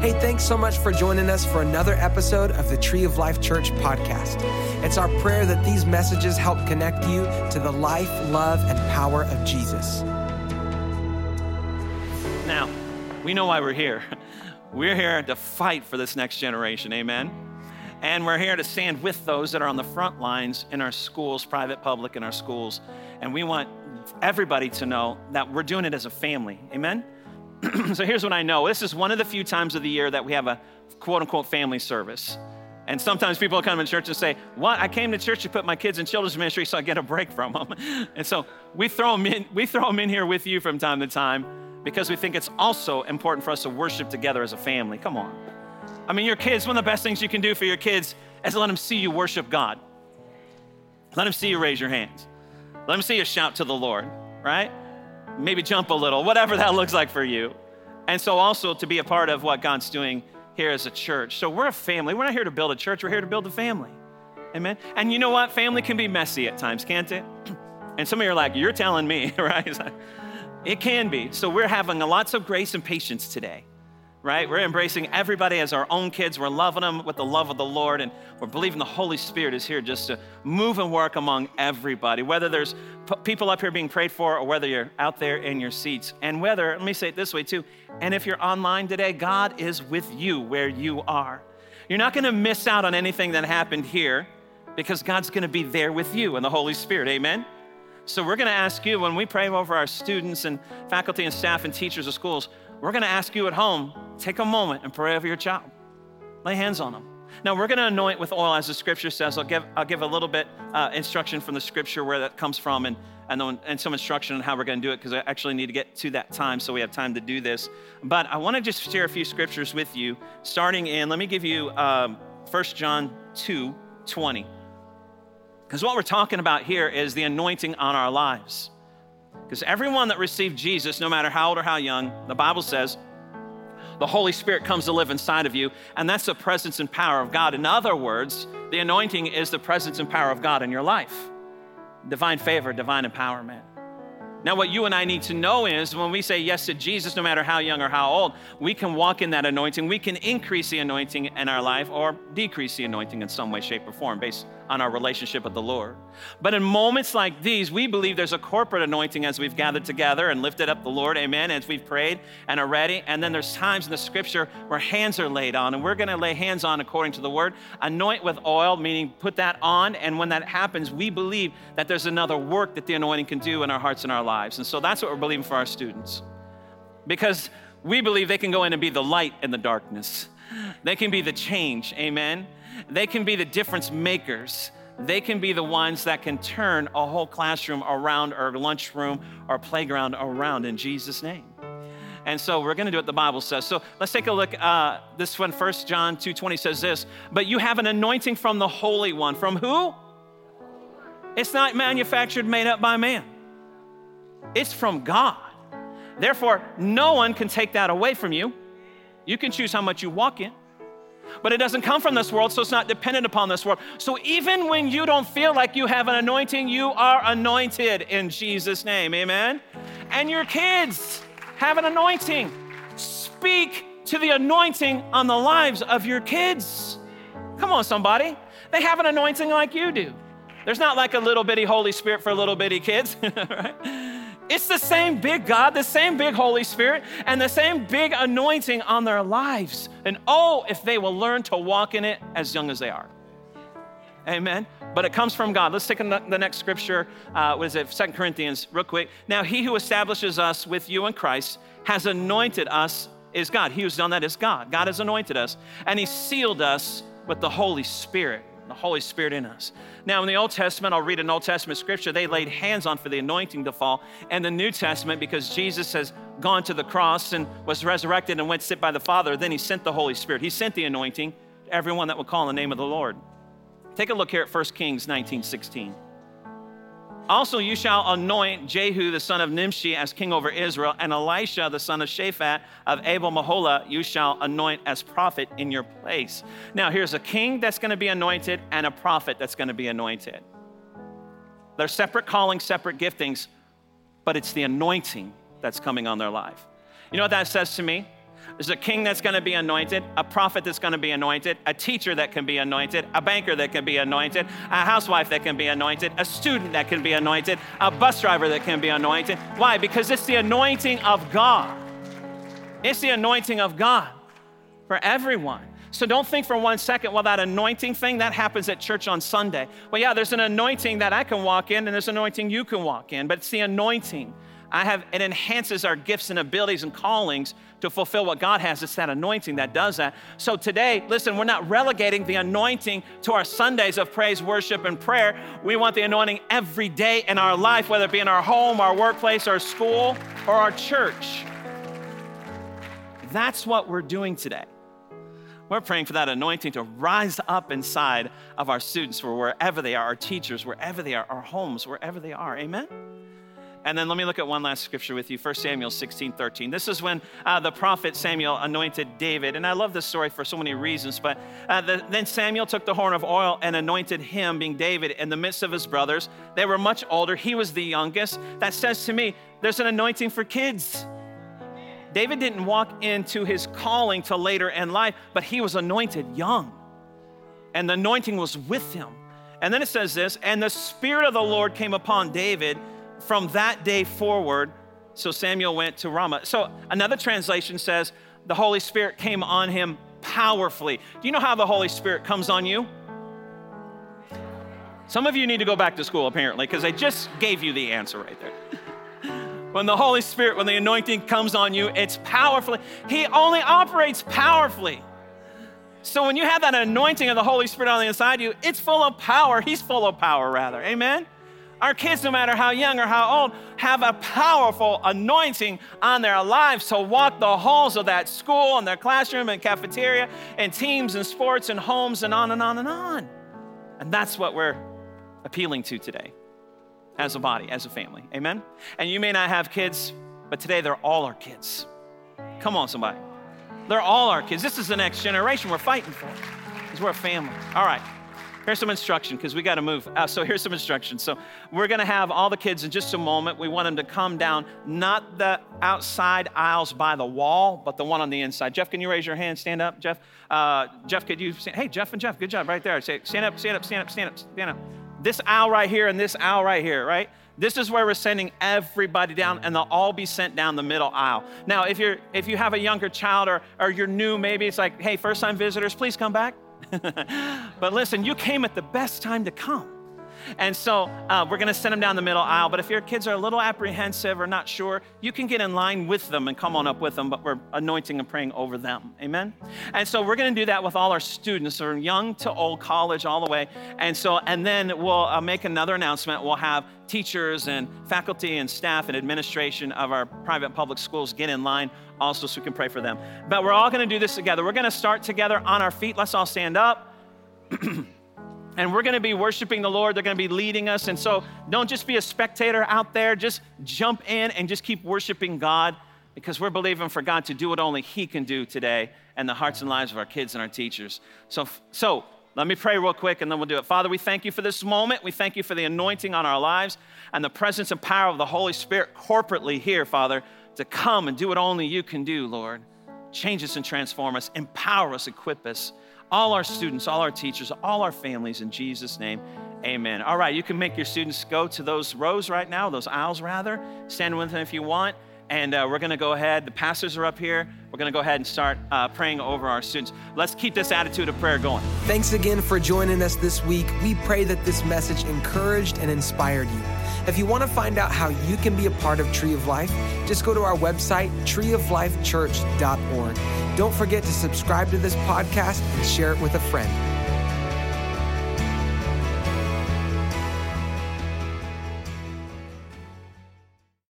Hey, thanks so much for joining us for another episode of the Tree of Life Church podcast. It's our prayer that these messages help connect you to the life, love, and power of Jesus. Now, we know why we're here. We're here to fight for this next generation, amen? And we're here to stand with those that are on the front lines in our schools, private, public, in our schools. And we want everybody to know that we're doing it as a family, amen? so here's what I know this is one of the few times of the year that we have a quote unquote family service. And sometimes people come to church and say, What? I came to church to put my kids in children's ministry so I get a break from them. and so we throw them in, we throw them in here with you from time to time because we think it's also important for us to worship together as a family. Come on. I mean, your kids, one of the best things you can do for your kids is let them see you worship God. Let them see you raise your hands. Let them see you shout to the Lord, right? Maybe jump a little, whatever that looks like for you. And so, also to be a part of what God's doing here as a church. So, we're a family. We're not here to build a church, we're here to build a family. Amen. And you know what? Family can be messy at times, can't it? And some of you are like, You're telling me, right? It can be. So we're having lots of grace and patience today, right? We're embracing everybody as our own kids. We're loving them with the love of the Lord, and we're believing the Holy Spirit is here just to move and work among everybody, whether there's p- people up here being prayed for or whether you're out there in your seats. And whether, let me say it this way too, and if you're online today, God is with you where you are. You're not going to miss out on anything that happened here because God's going to be there with you and the Holy Spirit. Amen? So we're to ask you when we pray over our students and faculty and staff and teachers of schools, we're to ask you at home, take a moment and pray over your child. Lay hands on them. Now we're going to anoint with oil, as the scripture says. I'll give, I'll give a little bit uh, instruction from the scripture where that comes from, and and, then, and some instruction on how we're going to do it because I actually need to get to that time, so we have time to do this. But I want to just share a few scriptures with you, starting in. Let me give you um, 1 John 2, 20. Because what we're talking about here is the anointing on our lives. Because everyone that received Jesus, no matter how old or how young, the Bible says, the Holy Spirit comes to live inside of you, and that's the presence and power of God. In other words, the anointing is the presence and power of God in your life divine favor, divine empowerment. Now, what you and I need to know is when we say yes to Jesus, no matter how young or how old, we can walk in that anointing. We can increase the anointing in our life or decrease the anointing in some way, shape, or form based on our relationship with the Lord. But in moments like these, we believe there's a corporate anointing as we've gathered together and lifted up the Lord, amen, as we've prayed and are ready. And then there's times in the scripture where hands are laid on, and we're to lay hands on according to the word. Anoint with oil, meaning put that on. And when that happens, we believe that there's another work that the anointing can do in our hearts and our lives. And so that's what we're believing for our students. Because we believe they can go in and be the light in the darkness. They can be the change, amen. They can be the difference makers. They can be the ones that can turn a whole classroom around or lunchroom or playground around in Jesus' name. And so we're going to do what the Bible says. So let's take a look. Uh, this one, 1 John 2.20 says this, but you have an anointing from the Holy One. From who? It's not manufactured, made up by man. It's from God. Therefore, no one can take that away from you. You can choose how much you walk in but it doesn't come from this world, so it's not dependent upon this world. So even when you don't feel like you have an anointing, you are anointed in Jesus' name. Amen. And your kids have an anointing. Speak to the anointing on the lives of your kids. Come on, somebody. They have an anointing like you do. There's not like a little bitty Holy Spirit for little bitty kids, right? It's the same big God, the same big Holy Spirit, and the same big anointing on their lives. And oh, if they will learn to walk in it as young as they are. Amen. But it comes from God. Let's take the next scripture. Uh, what is it? Second Corinthians, real quick. Now, he who establishes us with you in Christ has anointed us is God. He who's done that is God. God has anointed us, and he sealed us with the Holy Spirit the Holy Spirit in us. Now, in the Old Testament, I'll read an Old Testament scripture, they laid hands on for the anointing to fall. And the New Testament, because Jesus has gone to the cross and was resurrected and went sit by the Father, then he sent the Holy Spirit. He sent the anointing to everyone that would call on the name of the Lord. Take a look here at 1 Kings 19 16. Also, you shall anoint Jehu the son of Nimshi as king over Israel, and Elisha the son of Shaphat of Abel Meholah you shall anoint as prophet in your place. Now, here's a king that's going to be anointed and a prophet that's going to be anointed. They're separate callings, separate giftings, but it's the anointing that's coming on their life. You know what that says to me? There's a king that's going to be anointed, a prophet that's going to be anointed, a teacher that can be anointed, a banker that can be anointed, a housewife that can be anointed, a student that can be anointed, a bus driver that can be anointed. Why? Because it's the anointing of God. It's the anointing of God for everyone. So don't think for one second, well, that anointing thing, that happens at church on Sunday. Well, yeah, there's an anointing that I can walk in, and there's an anointing you can walk in, but it's the anointing. I have, it enhances our gifts and abilities and callings to fulfill what God has. It's that anointing that does that. So today, listen, we're not relegating the anointing to our Sundays of praise, worship, and prayer. We want the anointing every day in our life, whether it be in our home, our workplace, our school, or our church. That's what we're doing today. We're praying for that anointing to rise up inside of our students, wherever they are, our teachers, wherever they are, our homes, wherever they are. Amen? And then let me look at one last scripture with you 1 Samuel 16 13. This is when uh, the prophet Samuel anointed David. And I love this story for so many reasons. But uh, the, then Samuel took the horn of oil and anointed him, being David, in the midst of his brothers. They were much older. He was the youngest. That says to me, there's an anointing for kids. David didn't walk into his calling till later in life, but he was anointed young. And the anointing was with him. And then it says this, and the Spirit of the Lord came upon David from that day forward, so Samuel went to Ramah. So another translation says the Holy Spirit came on him powerfully. Do you know how the Holy Spirit comes on you? Some of you need to go back to school apparently because I just gave you the answer right there. when the Holy Spirit, when the anointing comes on you, it's powerfully. He only operates powerfully. So when you have that anointing of the Holy Spirit on the inside of you, it's full of power. He's full of power, rather. Amen? Our kids, no matter how young or how old, have a powerful anointing on their lives to walk the halls of that school and their classroom and cafeteria and teams and sports and homes and on and on and on. And that's what we're appealing to today as a body, as a family. Amen? And you may not have kids, but today they're all our kids. Come on, somebody. They're all our kids. This is the next generation we're fighting for because we're a family. All right. Here's some instruction because we got to move. Uh, so here's some instruction. So we're going to have all the kids in just a moment. We want them to come down, not the outside aisles by the wall, but the one on the inside. Jeff, can you raise your hand? Stand up, Jeff. Uh, Jeff, could you? Stand? Hey, Jeff and Jeff, good job right there. Say, stand up, stand up, stand up, stand up, stand up. This aisle right here and this aisle right here, right? This is where we're sending everybody down, and they'll all be sent down the middle aisle. Now, if you're if you have a younger child or or you're new, maybe it's like, hey, first time visitors, please come back. But listen, you came at the best time to come. And so uh, we're going to send them down the middle aisle. But if your kids are a little apprehensive or not sure, you can get in line with them and come on up with them. But we're anointing and praying over them. Amen. And so we're going to do that with all our students, from young to old, college, all the way. And so, and then we'll uh, make another announcement. We'll have teachers and faculty and staff and administration of our private public schools get in line also so we can pray for them. But we're all going to do this together. We're going to start together on our feet. Let's all stand up. and we're going to be worshiping the Lord. They're going to be leading us. And so don't just be a spectator out there, just jump in and just keep worshiping God because we're believing for God to do what only He can do today and the hearts and lives of our kids and our teachers. So, so let me pray real quick and then we'll do it. Father, we thank you for this moment. We thank you for the anointing on our lives and the presence and power of the Holy Spirit corporately here, Father to come and do what only you can do, Lord. Change us and transform us, empower us, equip us. All our students, all our teachers, all our families, in Jesus' name, amen. All right, you can make your students go to those rows right now, those aisles rather. Stand with them if you want. And uh, we're going to go ahead. The pastors are up here. We're going to go ahead and start uh, praying over our students. Let's keep this attitude of prayer going. Thanks again for joining us this week. We pray that this message encouraged and inspired you. If you want to find out how you can be a part of Tree of Life, just go to our website, treeoflifechurch.org. Don't forget to subscribe to this podcast and share it with a friend.